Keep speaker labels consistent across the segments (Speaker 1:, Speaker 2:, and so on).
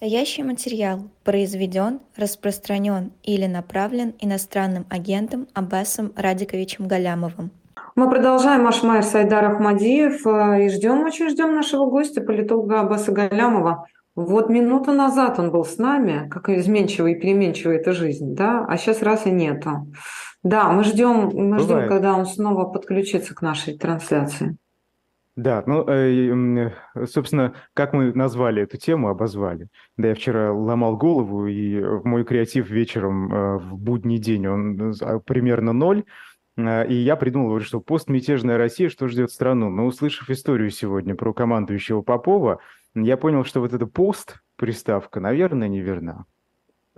Speaker 1: Настоящий материал произведен, распространен или направлен иностранным агентом Аббасом Радиковичем Галямовым.
Speaker 2: Мы продолжаем Ашмайр Сайдар Ахмадиев э, и ждем, очень ждем нашего гостя, политолога Аббаса Галямова. Вот минуту назад он был с нами, как изменчивая и переменчивая эта жизнь, да, а сейчас раз и нету. Да, мы ждем, мы ждем, когда он снова подключится к нашей трансляции.
Speaker 3: Да, ну, э, собственно, как мы назвали эту тему, обозвали. Да, я вчера ломал голову, и мой креатив вечером э, в будний день, он а, примерно ноль. Э, и я придумал, что постмятежная Россия, что ждет страну. Но услышав историю сегодня про командующего Попова, я понял, что вот эта пост, приставка, наверное, неверна.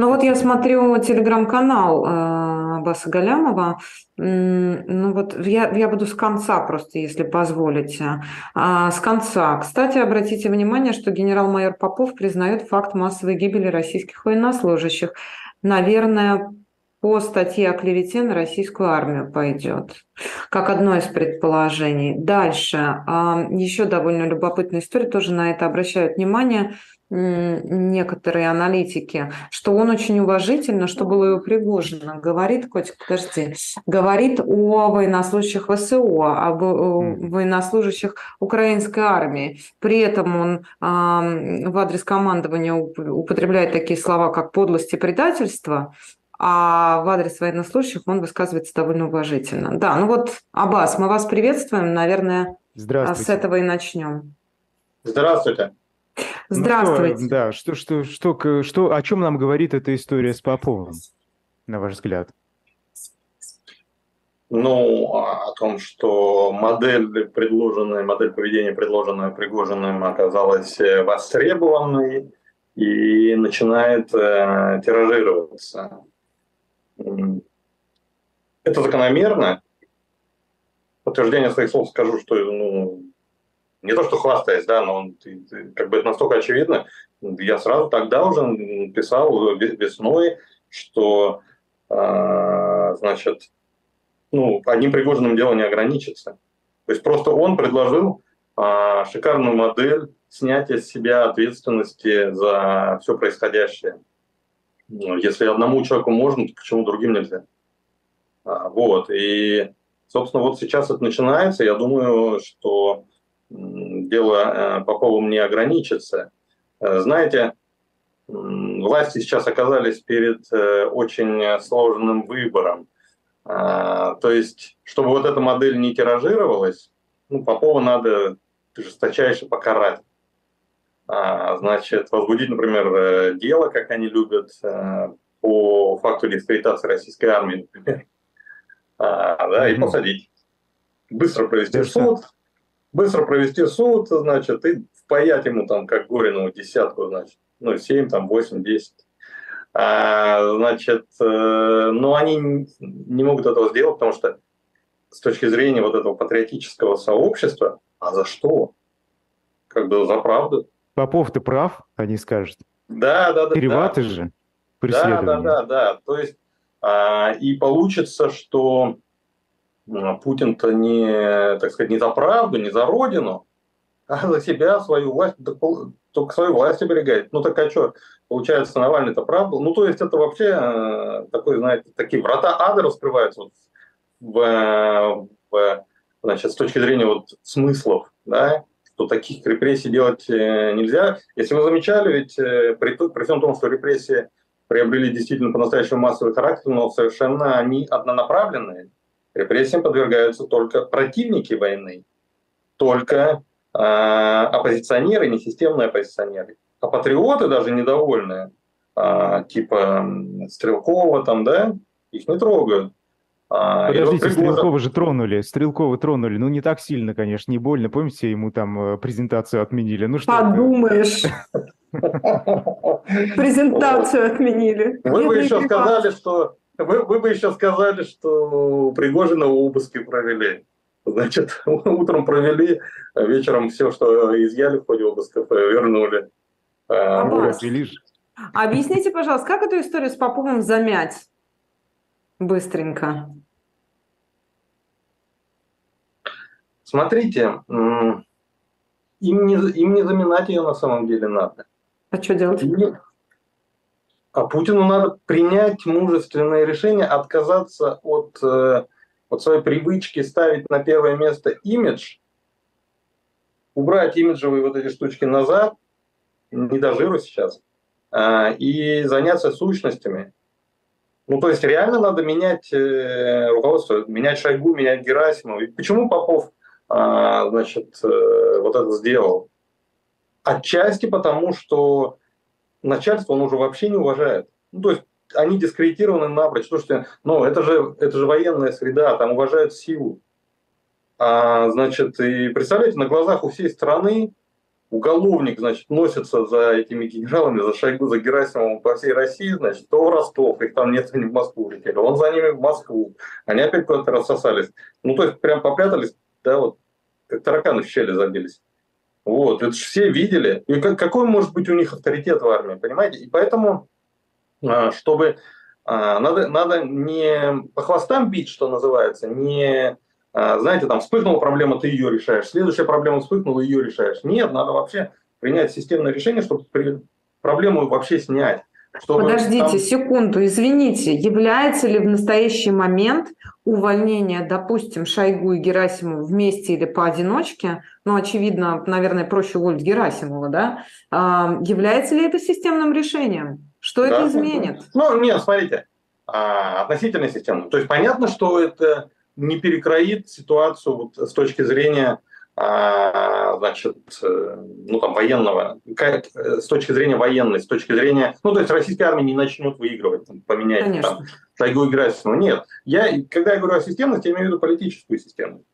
Speaker 2: Ну вот я смотрю телеграм-канал э, Баса Галямова. Ну вот я, я буду с конца просто, если позволите. А, с конца. Кстати, обратите внимание, что генерал-майор Попов признает факт массовой гибели российских военнослужащих. Наверное, по статье о клевете на российскую армию пойдет, как одно из предположений. Дальше. А, еще довольно любопытная история, тоже на это обращают внимание некоторые аналитики, что он очень уважительно, что было у Пригожина, говорит, Котик, подожди, говорит о военнослужащих ВСО, об военнослужащих украинской армии. При этом он э, в адрес командования употребляет такие слова, как подлость и предательство, а в адрес военнослужащих он высказывается довольно уважительно. Да, ну вот, Аббас, мы вас приветствуем, наверное, с этого и начнем.
Speaker 4: Здравствуйте.
Speaker 3: Здравствуйте. Ну, да, что, что, что, что, о чем нам говорит эта история с Поповым, на ваш взгляд?
Speaker 4: Ну, о том, что модель, предложенная, модель поведения, предложенная Пригожиным, оказалась э, востребованной и начинает э, тиражироваться. Это закономерно. Подтверждение своих слов скажу, что ну, не то что хвастаясь, да, но он, ты, ты, как бы это настолько очевидно. Я сразу тогда уже писал весной, что, э, значит, ну, одним Пригожиным дело не ограничится. То есть просто он предложил э, шикарную модель снятия с себя ответственности за все происходящее. Ну, если одному человеку можно, то почему другим нельзя? А, вот. И, собственно, вот сейчас это начинается. Я думаю, что дело э, Поповым не ограничится. Э, знаете, власти сейчас оказались перед э, очень сложным выбором. То есть, чтобы вот эта модель не тиражировалась, ну, Попова надо жесточайше покарать. Значит, возбудить, например, дело, как они любят, по факту дискредитации российской армии, например, да, и посадить. Быстро провести суд, быстро провести суд, значит, и впаять ему там, как Горину, десятку, значит, ну, 7, там, 8, 10. А, значит, э, но они не могут этого сделать, потому что с точки зрения вот этого патриотического сообщества, а за что? Как бы за правду.
Speaker 3: Попов, ты прав, они скажут.
Speaker 4: Да, да, да.
Speaker 3: Переваты
Speaker 4: да.
Speaker 3: же.
Speaker 4: Да, да, да, да. То есть, а, и получится, что Путин-то не, так сказать, не за правду, не за родину, а за себя, свою власть, только свою власть оберегает. Ну так а что, получается, Навальный-то прав был? Ну то есть это вообще э, такой, знаете, такие врата ада раскрываются вот в, в, значит, с точки зрения вот смыслов, да, что таких репрессий делать э, нельзя. Если вы замечали, ведь э, при, при всем том, что репрессии приобрели действительно по-настоящему массовый характер, но совершенно они однонаправленные, Репрессиям подвергаются только противники войны, только э, оппозиционеры, несистемные оппозиционеры. А патриоты даже недовольные, э, типа Стрелкова там, да, их не трогают.
Speaker 3: А, Подождите, вот Стрелкова же тронули, Стрелкова тронули, ну не так сильно, конечно, не больно, помните, ему там э, презентацию отменили, ну что
Speaker 2: Подумаешь. Презентацию отменили.
Speaker 4: Вы бы еще сказали, что вы, вы бы еще сказали, что Пригожина обыски провели. Значит, утром провели, а вечером все, что изъяли в ходе обысков, вернули.
Speaker 2: А, Объясните, пожалуйста, как эту историю с Поповым замять быстренько?
Speaker 4: Смотрите, им не, им не заминать ее на самом деле надо.
Speaker 2: А что делать?
Speaker 4: А Путину надо принять мужественное решение, отказаться от, э, от своей привычки ставить на первое место имидж, убрать имиджевые вот эти штучки назад, не до жиру сейчас, а, и заняться сущностями. Ну, то есть реально надо менять э, руководство, менять Шойгу, менять Герасимова. И почему Попов, а, значит, э, вот это сделал? Отчасти потому, что начальство он уже вообще не уважает. Ну, то есть они дискредитированы напрочь. Что, ну, это же, это же военная среда, там уважают силу. А, значит, и представляете, на глазах у всей страны уголовник, значит, носится за этими генералами, за Шойгу, за Герасимовым по всей России, значит, то в Ростов, их там нет, они в Москву летели, он за ними в Москву, они опять куда-то рассосались. Ну, то есть, прям попрятались, да, вот, как тараканы в щели забились. Вот, это же все видели. И какой может быть у них авторитет в армии, понимаете? И поэтому, а, чтобы а, надо, надо не по хвостам бить, что называется, не а, знаете, там вспыхнула проблема, ты ее решаешь, следующая проблема вспыхнула, ее решаешь. Нет, надо вообще принять системное решение, чтобы проблему вообще снять.
Speaker 2: Чтобы Подождите там... секунду, извините, является ли в настоящий момент увольнение, допустим, Шойгу и Герасимова вместе или поодиночке, ну, очевидно, наверное, проще уволить Герасимова, да, а, является ли это системным решением? Что да, это изменит?
Speaker 4: Ну, нет, смотрите, а, относительно системно. То есть понятно, что это не перекроит ситуацию вот с точки зрения значит, э, ну там военного, как, с точки зрения военной, с точки зрения, ну то есть российская армия не начнет выигрывать, там, поменять Конечно. там Шойгу и Герасимова. Нет, я, когда я говорю о системности, я имею в виду политическую систему.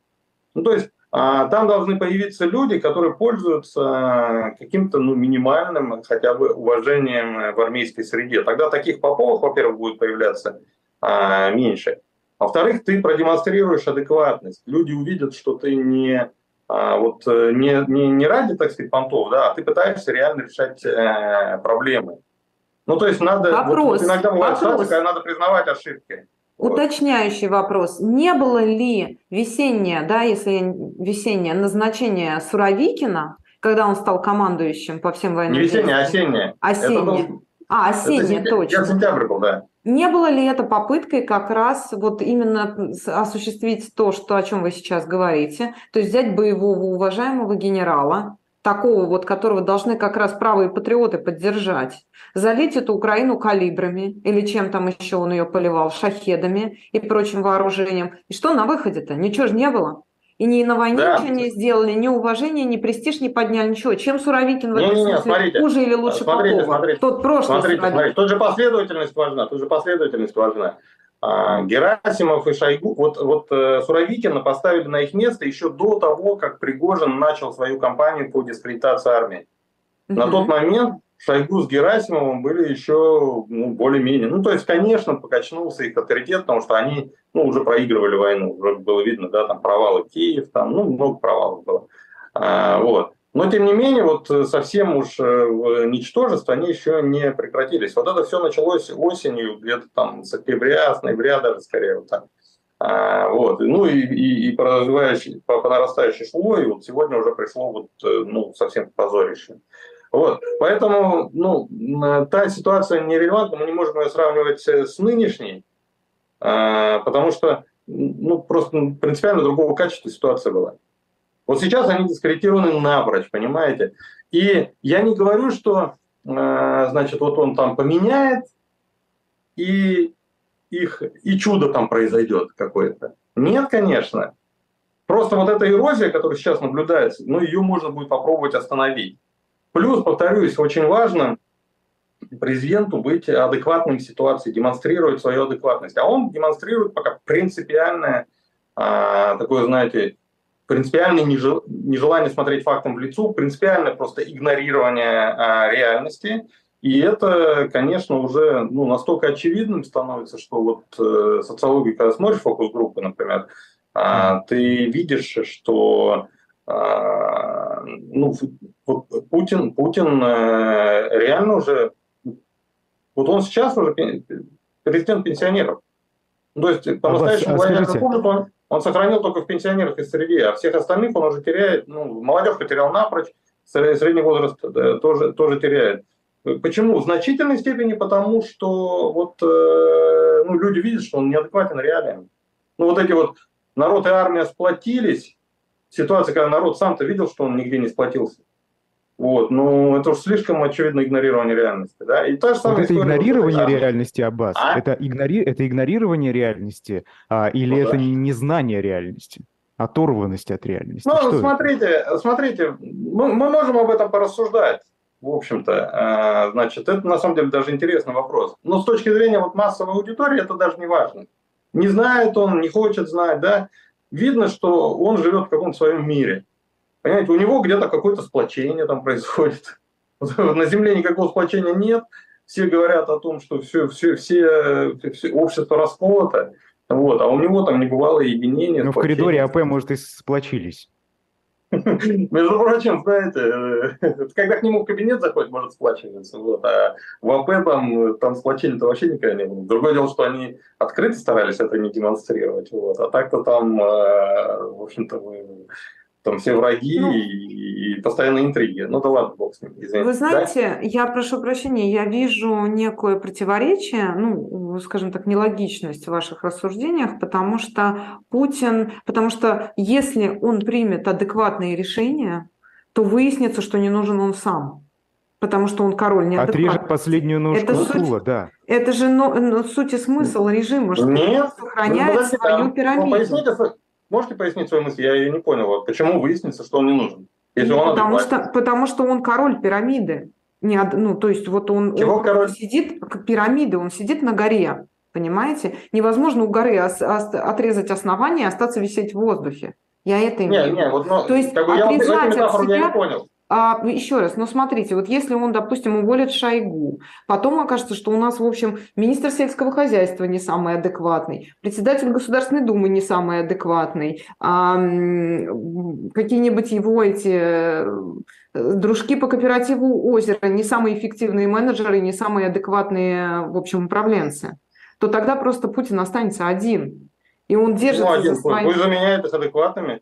Speaker 4: Ну то есть а, там должны появиться люди, которые пользуются каким-то ну, минимальным хотя бы уважением в армейской среде. Тогда таких поповых, во-первых, будет появляться а, меньше. Во-вторых, ты продемонстрируешь адекватность. Люди увидят, что ты не, а, вот, э, не, не, не ради, так сказать, понтов, да, а ты пытаешься реально решать э, проблемы. Ну, то есть надо...
Speaker 2: Вопрос, вот, иногда бывает вопрос.
Speaker 4: ситуация, когда надо признавать ошибки.
Speaker 2: Уточняющий вот. вопрос. Не было ли весеннее, да, если весеннее назначение Суровикина, когда он стал командующим по всем военным
Speaker 4: Не весеннее, а осеннее.
Speaker 2: Осеннее. Был... А, осеннее, это точно.
Speaker 4: сентябрь был, да.
Speaker 2: Не было ли это попыткой как раз вот именно осуществить то, что, о чем вы сейчас говорите, то есть взять боевого уважаемого генерала, такого вот, которого должны как раз правые патриоты поддержать, залить эту Украину калибрами или чем там еще он ее поливал, шахедами и прочим вооружением. И что на выходе-то? Ничего же не было. И ни на войне да. ничего не сделали, ни уважения, ни престиж не подняли, ничего. Чем Суровикин в этом не, не, смысле смотрите, хуже или лучше смотрите, Попова?
Speaker 4: Смотрите, Тот прошлый смотрите, смотрите. Тут же последовательность важна, тут же последовательность важна. А, Герасимов и Шойгу, вот, вот э, Суровикина поставили на их место еще до того, как Пригожин начал свою кампанию по дискредитации армии. Угу. На тот момент Шойгу с Герасимовым были еще ну, более-менее. Ну, то есть, конечно, покачнулся их авторитет, потому что они ну, уже проигрывали войну. Уже было видно, да, там провалы Киев, там, ну, много провалов было. А, вот. Но, тем не менее, вот совсем уж э, ничтожество они еще не прекратились. Вот это все началось осенью, где-то там с октября, с ноября даже скорее вот так. А, вот. Ну и, и, и по, по нарастающей шло, и вот сегодня уже пришло вот, э, ну, совсем позорище. Вот. Поэтому ну, та ситуация нерелевантна, мы не можем ее сравнивать с нынешней, а, потому что ну, просто принципиально другого качества ситуация была. Вот сейчас они дискредитированы напрочь, понимаете? И я не говорю, что, а, значит, вот он там поменяет, и их и чудо там произойдет какое-то. Нет, конечно. Просто вот эта эрозия, которая сейчас наблюдается, ну, ее можно будет попробовать остановить. Плюс, повторюсь, очень важно президенту быть адекватным в ситуации, демонстрировать свою адекватность. А он демонстрирует пока принципиальное, а, такое, знаете, принципиальное нежелание смотреть фактам в лицо, принципиальное просто игнорирование а, реальности. И это, конечно, уже ну, настолько очевидным становится, что вот э, социология, когда смотришь фокус-группы, например, э, ты видишь, что а, ну, вот Путин, Путин э, реально уже, вот он сейчас уже президент пенсионеров. Ну, то есть по-настоящему а военную публику он, он сохранил только в пенсионерах и среде, а всех остальных он уже теряет, ну, молодежь потерял напрочь, средний возраст тоже, тоже теряет. Почему? В значительной степени потому, что вот, э, ну, люди видят, что он неадекватен реалиям. Ну, вот эти вот народ и армия сплотились, ситуация, когда народ сам-то видел, что он нигде не сплотился. Вот, ну это уж слишком очевидно игнорирование реальности, да.
Speaker 3: И та же самая вот это игнорирование вот, реальности, Аббас. А? Это, игнори... это игнорирование реальности а, или ну, это да. незнание реальности, оторванность от реальности.
Speaker 4: Ну, Что смотрите, это? смотрите, мы, мы можем об этом порассуждать. В общем-то, а, значит, это на самом деле даже интересный вопрос. Но с точки зрения вот массовой аудитории это даже не важно. Не знает он, не хочет знать, да. Видно, что он живет в каком-то своем мире. Понимаете, у него где-то какое-то сплочение там происходит. На Земле никакого сплочения нет. Все говорят о том, что все, все, все, все общество расколото. Вот, а у него там не бывало единения.
Speaker 3: Ну, в коридоре АП, может, и сплочились.
Speaker 4: Между прочим, знаете, э, когда к нему в кабинет заходит, может сплачиваться. Вот, а в АП там, там сплочения-то вообще никогда не было. Другое дело, что они открыто старались это не демонстрировать. Вот, а так-то там, э, в общем-то, там все враги ну, и, и постоянные интриги. Ну да ладно, бог с ним,
Speaker 2: извините. Вы знаете, да? я прошу прощения, я вижу некое противоречие, ну, скажем так, нелогичность в ваших рассуждениях, потому что Путин, потому что если он примет адекватные решения, то выяснится, что не нужен он сам потому что он король неадекватный.
Speaker 3: Отрежет последнюю ножку это стула, да.
Speaker 2: Это же ну, ну, суть и смысл режима, что Нет, он сохраняет ну, свою пирамиду. Поясните,
Speaker 4: Можете пояснить свою мысль? Я ее не понял. Вот почему выяснится, что он не нужен?
Speaker 2: Если ну, он потому, что, потому что он король пирамиды. Не, ну, то есть вот он,
Speaker 4: Чего
Speaker 2: он
Speaker 4: король?
Speaker 2: сидит, как пирамиды, он сидит на горе, понимаете? Невозможно у горы ос, ос, отрезать основание и остаться висеть в воздухе. Я это имею в виду.
Speaker 4: Не, вот, но, то есть как бы отрезать я, от себя, я не понял.
Speaker 2: А, еще раз, ну смотрите, вот если он, допустим, уволит Шойгу, потом окажется, что у нас, в общем, министр сельского хозяйства не самый адекватный, председатель Государственной Думы не самый адекватный, а, какие-нибудь его эти э, дружки по кооперативу озера не самые эффективные менеджеры, не самые адекватные, в общем, управленцы, то тогда просто Путин останется один. И он держится ну, один, за
Speaker 4: своим... Вы заменяете их адекватными?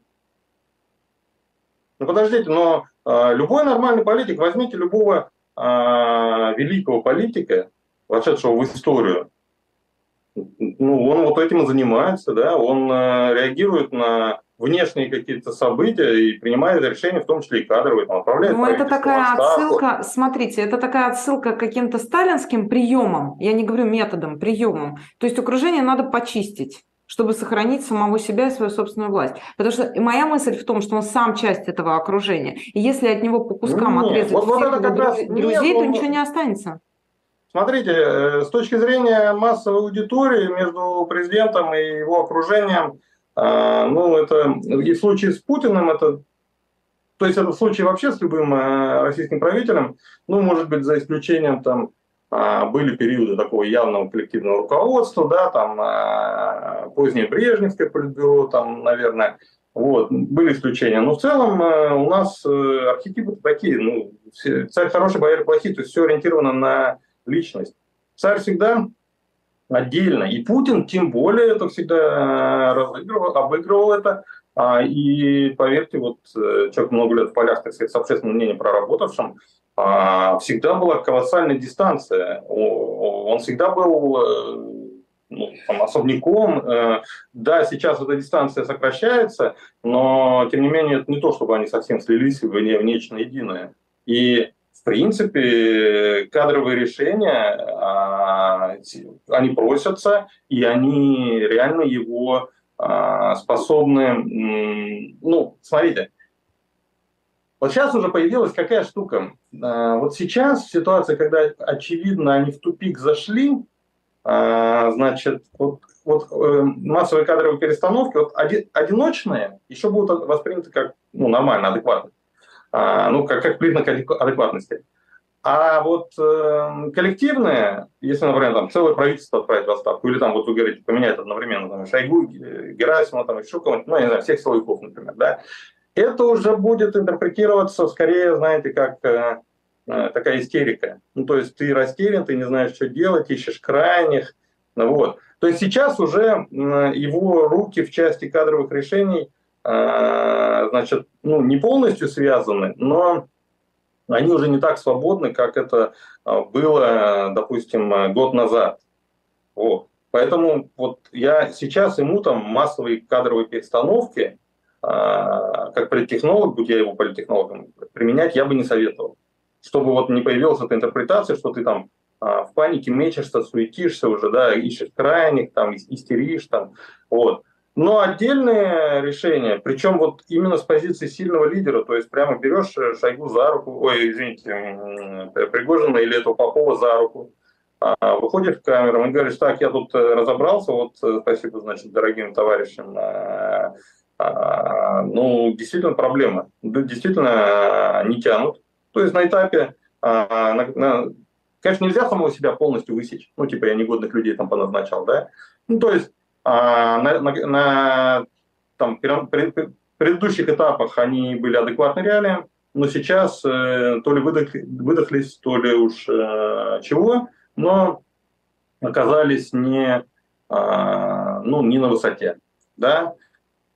Speaker 4: Ну подождите, но любой нормальный политик, возьмите любого э, великого политика, вошедшего в историю, ну, он вот этим и занимается, да, он э, реагирует на внешние какие-то события и принимает решения, в том числе и кадровые, там,
Speaker 2: отправляет Ну, это такая отсылка, смотрите, это такая отсылка к каким-то сталинским приемам, я не говорю методом, приемам. То есть окружение надо почистить чтобы сохранить самого себя и свою собственную власть. Потому что моя мысль в том, что он сам часть этого окружения. И если от него по кускам нет, отрезать вот, всех вот друз... друзей, нет, то он... ничего не останется.
Speaker 4: Смотрите, э, с точки зрения массовой аудитории между президентом и его окружением, э, ну, это и в случае с Путиным, это то есть это в случае вообще с любым э, российским правителем, ну, может быть, за исключением там были периоды такого явного коллективного руководства, да, там а, позднее Брежневское политбюро, там, наверное, вот, были исключения. Но в целом э, у нас э, архетипы такие, ну, царь хороший, бояре плохие, то есть все ориентировано на личность. Царь всегда отдельно, и Путин тем более это всегда разыгрывал, обыгрывал это, а, и поверьте, вот э, человек много лет в полях, так сказать, с общественным мнением проработавшим, а, всегда была колоссальная дистанция. Он всегда был э, ну, там, особняком. Э, да, сейчас эта дистанция сокращается, но тем не менее это не то, чтобы они совсем слились в нечто единое. И в принципе кадровые решения, а, они просятся, и они реально его а, способны, ну, смотрите, вот сейчас уже появилась какая штука. А, вот сейчас ситуация, когда очевидно они в тупик зашли, а, значит, вот, вот э, массовые кадровые перестановки, вот одиночные еще будут восприняты как ну, нормально, адекватно. Ну, как, как признак адекватности. А вот э, коллективные, если, например, там целое правительство отправить в отставку, или там, вот вы говорите, поменять одновременно там, Шойгу, Герасимова, там еще кого-нибудь, ну, я не знаю, всех силовиков, например, да, это уже будет интерпретироваться скорее, знаете, как э, э, такая истерика. Ну, то есть ты растерян, ты не знаешь, что делать, ищешь крайних. Ну, вот. То есть сейчас уже э, его руки в части кадровых решений э, значит, ну, не полностью связаны, но они уже не так свободны, как это а, было, допустим, год назад. Вот. Поэтому вот я сейчас ему там массовые кадровые перестановки, как политтехнолог, будь я его политтехнологом, применять я бы не советовал. Чтобы вот не появилась эта интерпретация, что ты там а, в панике мечешься, суетишься уже, да, ищешь крайних, там, истеришь, там, вот. Но отдельные решения, причем вот именно с позиции сильного лидера, то есть прямо берешь Шойгу за руку, ой, извините, Пригожина или этого Попова за руку, а, выходишь в камеру и говоришь, так, я тут э, разобрался, вот э, спасибо, значит, дорогим товарищам, а, а, ну, действительно проблема, действительно не тянут. То есть на этапе, конечно, нельзя самого себя полностью высечь, ну, типа я негодных людей там поназначал, да, ну, то есть а на, на, на там, предыдущих этапах они были адекватны реалиям, но сейчас э, то ли выдох, выдохлись, то ли уж э, чего, но оказались не, э, ну, не на высоте. Да?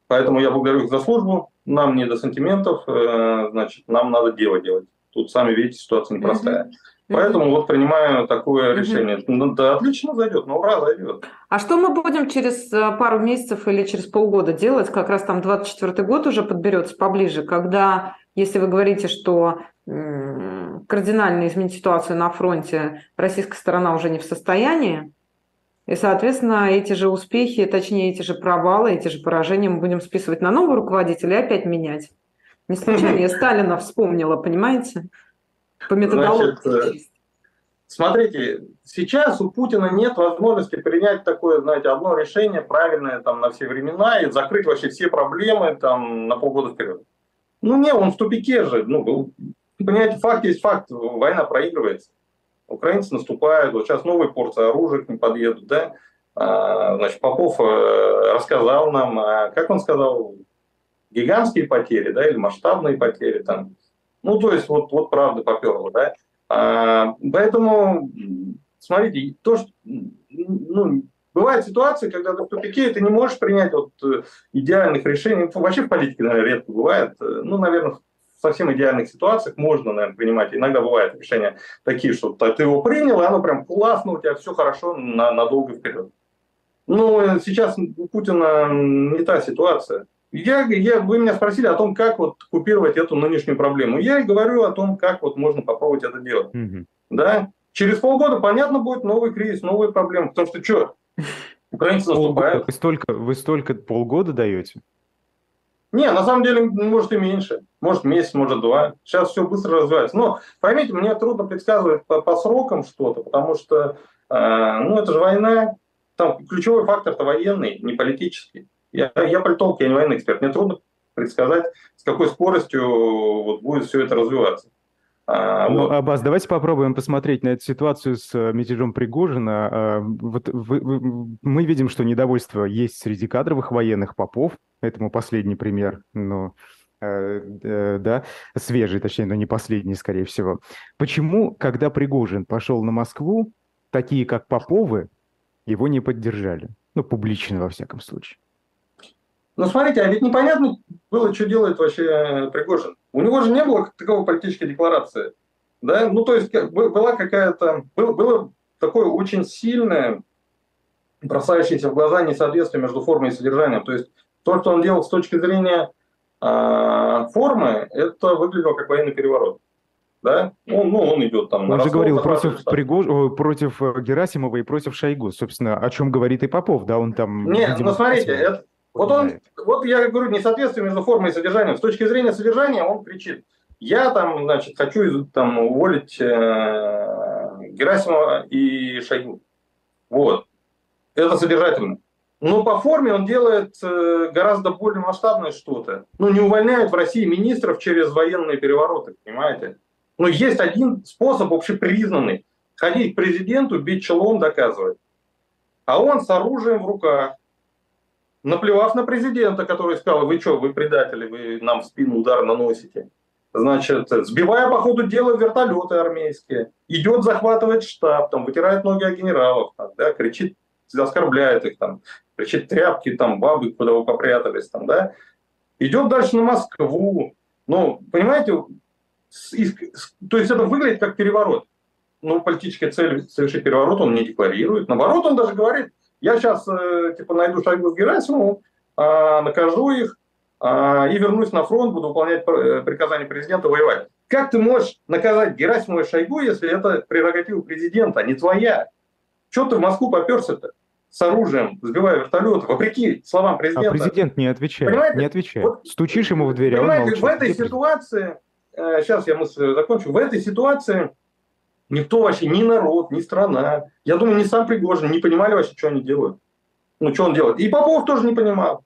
Speaker 4: Поэтому я благодарю их за службу. Нам не до сантиментов, э, значит, нам надо дело делать. Тут сами видите, ситуация непростая. Поэтому вот принимаю такое решение. Ну, да, отлично зайдет, но ура, зайдет.
Speaker 2: А что мы будем через э, пару месяцев или через полгода делать? Как раз там 24 год уже подберется поближе, когда, если вы говорите, что кардинально изменить ситуацию на фронте российская сторона уже не в состоянии, и, соответственно, эти же успехи, точнее, эти же провалы, эти же поражения мы будем списывать на нового руководителя и опять менять. Не случайно я Сталина вспомнила, понимаете?
Speaker 4: По методологии. Значит, э, смотрите, сейчас у Путина нет возможности принять такое, знаете, одно решение правильное там на все времена и закрыть вообще все проблемы там на полгода вперед. Ну не, он в тупике же. Ну, понимаете, факт есть факт, война проигрывается. Украинцы наступают, вот сейчас новые порции оружия к ним подъедут, да. А, значит, Попов э, рассказал нам, а, как он сказал, гигантские потери, да, или масштабные потери там. Ну, то есть, вот, вот правда поперло, да. А, поэтому, смотрите, то, что, ну, бывают ситуации, когда ты в тупике, и ты не можешь принять вот э, идеальных решений. Вообще в политике, наверное, редко бывает. Ну, наверное, совсем идеальных ситуациях можно, наверное, принимать. Иногда бывают решения такие, что ты его принял, и оно прям классно, у тебя все хорошо на, надолго вперед. Но сейчас у Путина не та ситуация. Я, я, вы меня спросили о том, как вот купировать эту нынешнюю проблему. Я и говорю о том, как вот можно попробовать это делать. Угу. Да? Через полгода, понятно, будет новый кризис, новые проблемы. Потому что что? Украинцы наступают.
Speaker 3: Вы столько, вы столько полгода даете?
Speaker 4: Не, на самом деле, может и меньше. Может месяц, может два. Сейчас все быстро развивается. Но поймите, мне трудно предсказывать по, по срокам что-то, потому что э, ну, это же война. Там ключевой фактор-то военный, не политический. Я, я политолог, я не военный эксперт. Мне трудно предсказать, с какой скоростью вот будет все это развиваться.
Speaker 3: А, ну, вот. Аббас, давайте попробуем посмотреть на эту ситуацию с э, мятежом Пригожина. А, вот вы, вы, мы видим, что недовольство есть среди кадровых военных попов. Этому последний пример, но э, э, да, свежий, точнее, но не последний, скорее всего. Почему, когда Пригожин пошел на Москву, такие как Поповы его не поддержали? Ну, публично, во всяком случае.
Speaker 4: Ну, смотрите, а ведь непонятно было, что делает вообще э, Пригожин. У него же не было такого политической декларации. Да? Ну, то есть, была какая-то... Было, было такое очень сильное, бросающееся в глаза несоответствие между формой и содержанием. То есть, то, что он делал с точки зрения э, формы, это выглядело как военный переворот. Да? Ну, ну он идет там.
Speaker 3: Он же говорил против, Пригож... против э, Герасимова и против Шойгу. Собственно, о чем говорит и Попов, да, он там...
Speaker 4: Нет, ну смотрите, это, вот, он, вот я говорю, несоответствие между формой и содержанием. С точки зрения содержания он кричит. Я там, значит, хочу там уволить э, Герасимова и Шойгу. Вот. Это содержательно. Но по форме он делает э, гораздо более масштабное что-то. Ну, не увольняют в России министров через военные перевороты, понимаете? Но есть один способ общепризнанный. Ходить к президенту, бить челом, доказывать. А он с оружием в руках, наплевав на президента, который сказал, вы что, вы предатели, вы нам в спину удар наносите. Значит, сбивая по ходу дела вертолеты армейские, идет захватывать штаб, там, вытирает ноги о генералов, там, да, кричит, оскорбляет их, там, кричит тряпки, там, бабы, куда вы попрятались, там, да, идет дальше на Москву. Ну, понимаете, То есть это выглядит как переворот. Но политическая цель совершить переворот он не декларирует. Наоборот, он даже говорит, я сейчас э, типа найду Шойгу с Герасимовым, а, накажу их а, и вернусь на фронт, буду выполнять э, приказания президента воевать. Как ты можешь наказать Герасимова и Шойгу, если это прерогатива президента, а не твоя? Чего ты в Москву поперся-то? С оружием, сбивая вертолет, вопреки словам а президента.
Speaker 3: А президент не отвечает. Понимаете? Не отвечает. Вот, Стучишь ему в дверь, а он молчит.
Speaker 4: В этой ситуации, э, сейчас я мысль закончу, в этой ситуации никто вообще, ни народ, ни страна, я думаю, ни сам Пригожин не понимали вообще, что они делают. Ну, что он делает. И Попов тоже не понимал.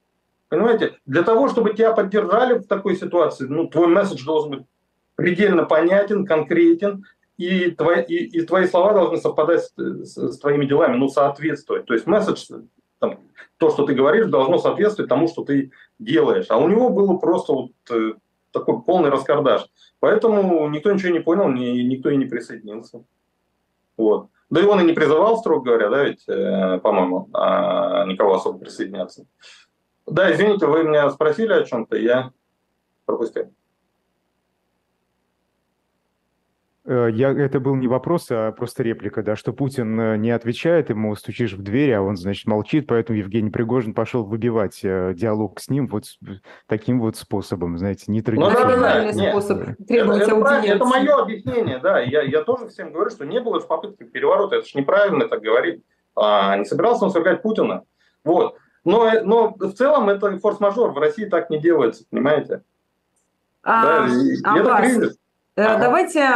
Speaker 4: Понимаете? Для того, чтобы тебя поддержали в такой ситуации, ну, твой месседж должен быть предельно понятен, конкретен, и твои, и, и твои слова должны совпадать с, с, с твоими делами, ну, соответствовать. То есть месседж, там, то, что ты говоришь, должно соответствовать тому, что ты делаешь. А у него было просто вот э, такой полный раскардаш. Поэтому никто ничего не понял, ни, никто и не присоединился. Вот. Да и он и не призывал, строго говоря, да, ведь, э, по-моему, а, никого особо присоединяться. Да, извините, вы меня спросили о чем-то, я пропустил.
Speaker 3: Э, я, это был не вопрос, а просто реплика, да, что Путин э, не отвечает, ему стучишь в дверь, а он, значит, молчит, поэтому Евгений Пригожин пошел выбивать э, диалог с ним вот таким вот способом, знаете, не традиционным. Ну, да, да,
Speaker 4: способ требовать это, это, это мое объяснение, да, я, я тоже всем говорю, что не было же попытки переворота, это же неправильно так говорить. А, не собирался он свергать Путина, вот. Но, но в целом это форс-мажор, в России так не делается, понимаете?
Speaker 2: А, да, и, а это кризис. Э. Давайте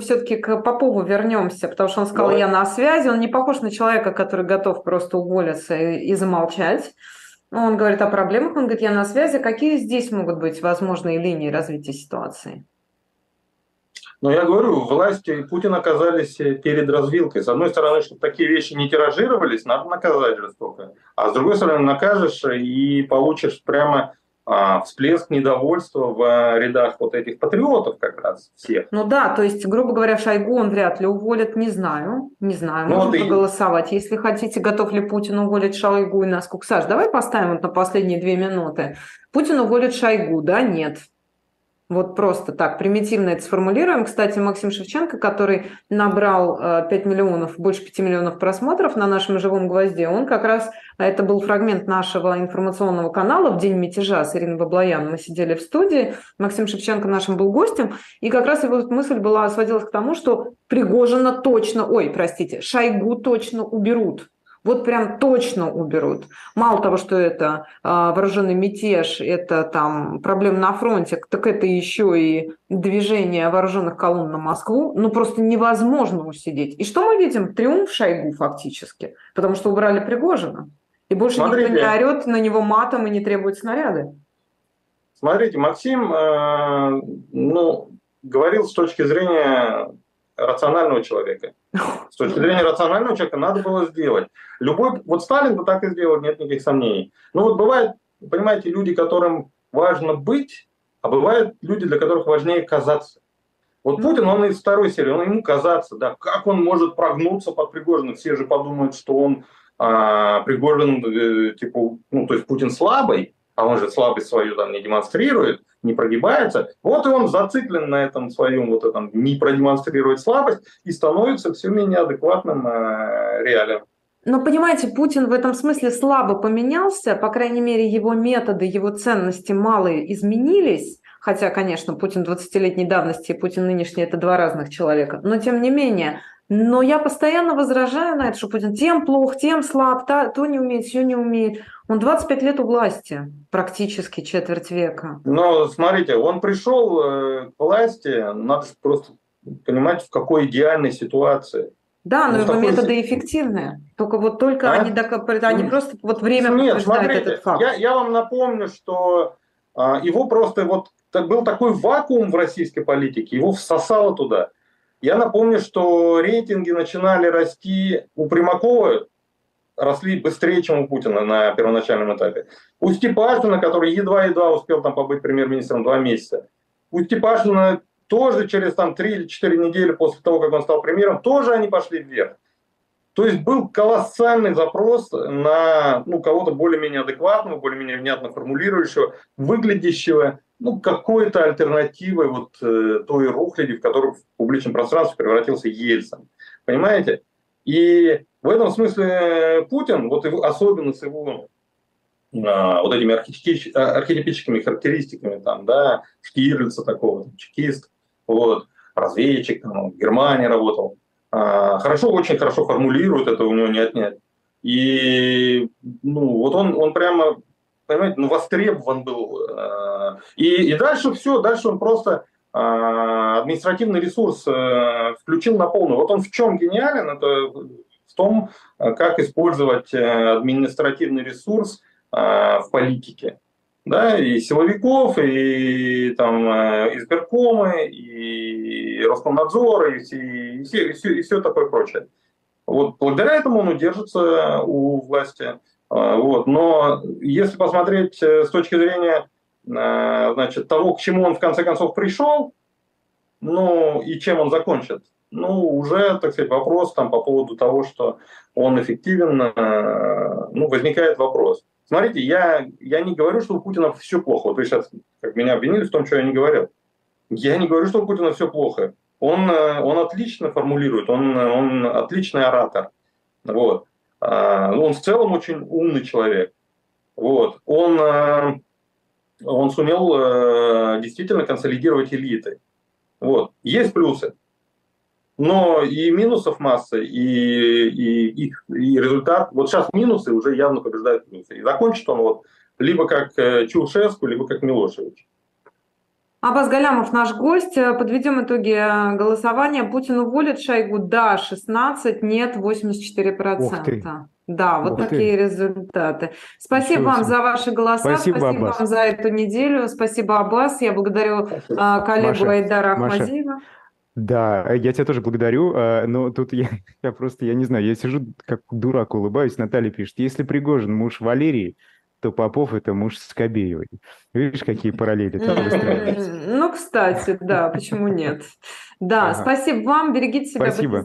Speaker 2: все-таки к Попову вернемся, потому что он сказал, Давай. я на связи. Он не похож на человека, который готов просто уволиться и, и замолчать. Он говорит о проблемах, он говорит, я на связи. Какие здесь могут быть возможные линии развития ситуации?
Speaker 4: Но я говорю, власти и Путин оказались перед развилкой. С одной стороны, чтобы такие вещи не тиражировались, надо наказать жестоко. А с другой стороны, накажешь и получишь прямо всплеск недовольства в рядах вот этих патриотов как раз всех.
Speaker 2: Ну да, то есть, грубо говоря, Шойгу он вряд ли уволит, не знаю, не знаю, ну, можно проголосовать. И... Если хотите, готов ли Путин уволить Шойгу и насколько? Саш, давай поставим вот на последние две минуты. Путин уволит Шойгу, да, нет? Вот просто так, примитивно это сформулируем. Кстати, Максим Шевченко, который набрал 5 э, миллионов, больше 5 миллионов просмотров на нашем «Живом гвозде», он как раз, а это был фрагмент нашего информационного канала в день мятежа с Ириной Баблоян. Мы сидели в студии, Максим Шевченко нашим был гостем, и как раз его мысль была, сводилась к тому, что Пригожина точно, ой, простите, Шойгу точно уберут вот прям точно уберут. Мало того, что это э, вооруженный мятеж, это там проблемы на фронте, так это еще и движение вооруженных колонн на Москву. Ну, просто невозможно усидеть. И что мы видим? Триумф Шойгу фактически, потому что убрали Пригожина. И больше Смотрите. никто не орет на него матом и не требует снаряды.
Speaker 4: Смотрите, Максим э, ну, говорил с точки зрения рационального человека. С точки зрения рационального человека надо было сделать. Любой, вот Сталин бы так и сделал, нет никаких сомнений. Но вот бывают, понимаете, люди, которым важно быть, а бывают люди, для которых важнее казаться. Вот Путин, он из второй серии, он ему казаться, да, как он может прогнуться под Пригожина, все же подумают, что он а, Пригожин, э, типа, ну, то есть Путин слабый, а он же слабость свою там не демонстрирует, не прогибается, вот и он зациклен на этом своем вот этом не продемонстрирует слабость и становится все менее адекватным э, реалиям.
Speaker 2: Но понимаете, Путин в этом смысле слабо поменялся, по крайней мере, его методы, его ценности малые изменились, хотя, конечно, Путин 20-летней давности и Путин нынешний – это два разных человека, но тем не менее – но я постоянно возражаю на это, что Путин тем плох, тем слаб, то, не умеет, все не умеет. Он 25 лет у власти, практически четверть века.
Speaker 4: Но смотрите, он пришел э, к власти, надо просто понимать, в какой идеальной ситуации.
Speaker 2: Да, но его методы эффективные. Только вот только а? они, они просто вот время
Speaker 4: Нет, смотрите, этот факт. Я, я вам напомню, что а, его просто вот был такой вакуум в российской политике, его всосало туда. Я напомню, что рейтинги начинали расти у Примакова, росли быстрее, чем у Путина на первоначальном этапе. У Степашина, который едва-едва успел там побыть премьер-министром два месяца, у Степашина тоже через там 3 или 4 недели после того, как он стал премьером, тоже они пошли вверх. То есть был колоссальный запрос на ну, кого-то более-менее адекватного, более-менее внятно формулирующего, выглядящего ну, какой-то альтернативой вот э, той рухляди, в которую в публичном пространстве превратился Ельцин. Понимаете? И в этом смысле Путин, вот его, особенно с его а, вот этими архетипич, а, архетипическими характеристиками, там, да, Штирлица такого, там, чекист, вот, разведчик, там, в Германии работал, а, хорошо, очень хорошо формулирует, это у него не отнять. И ну, вот он, он прямо, понимаете, ну, востребован был. А, и, и дальше все, дальше он просто а, административный ресурс а, включил на полную. Вот он в чем гениален, это в том, как использовать административный ресурс в политике. Да, и силовиков, и там избиркомы, и Роскомнадзор, и, и, все, и, все, и все такое прочее. Вот благодаря этому он удержится у власти. Вот. Но если посмотреть э, с точки зрения э, значит, того, к чему он в конце концов пришел, ну и чем он закончит, ну уже, так сказать, вопрос там по поводу того, что он эффективен, э, ну возникает вопрос. Смотрите, я, я не говорю, что у Путина все плохо. Вот вы сейчас как меня обвинили в том, что я не говорил. Я не говорю, что у Путина все плохо он, э, он отлично формулирует, он, он отличный оратор. Вот. А, ну, он в целом очень умный человек. Вот. Он, э, он сумел действительно консолидировать элиты. Вот. Есть плюсы. Но и минусов масса, и, и, и, и результат. Вот сейчас минусы уже явно побеждают плюсы. И закончит он вот либо как Чаушеску, либо как Милошевич.
Speaker 2: Абаз Галямов наш гость. Подведем итоги э, голосования. Путин уволит Шойгу? Да, 16, нет, 84%. Да, вот Ух такие ты. результаты. Спасибо Ничего вам за ваши голоса. Спасибо, Спасибо вам за эту неделю. Спасибо, Аббас. Я благодарю Спасибо. Э, коллегу Маша, Айдара Ахмадиева.
Speaker 3: Да, я тебя тоже благодарю, э, но тут я, я просто, я не знаю, я сижу как дурак улыбаюсь, Наталья пишет, если Пригожин муж Валерии, то Попов – это муж Скобеевой. Видишь, какие параллели там
Speaker 2: выстраиваются? Ну, кстати, да, почему нет? Да, спасибо вам, берегите себя.
Speaker 3: Спасибо.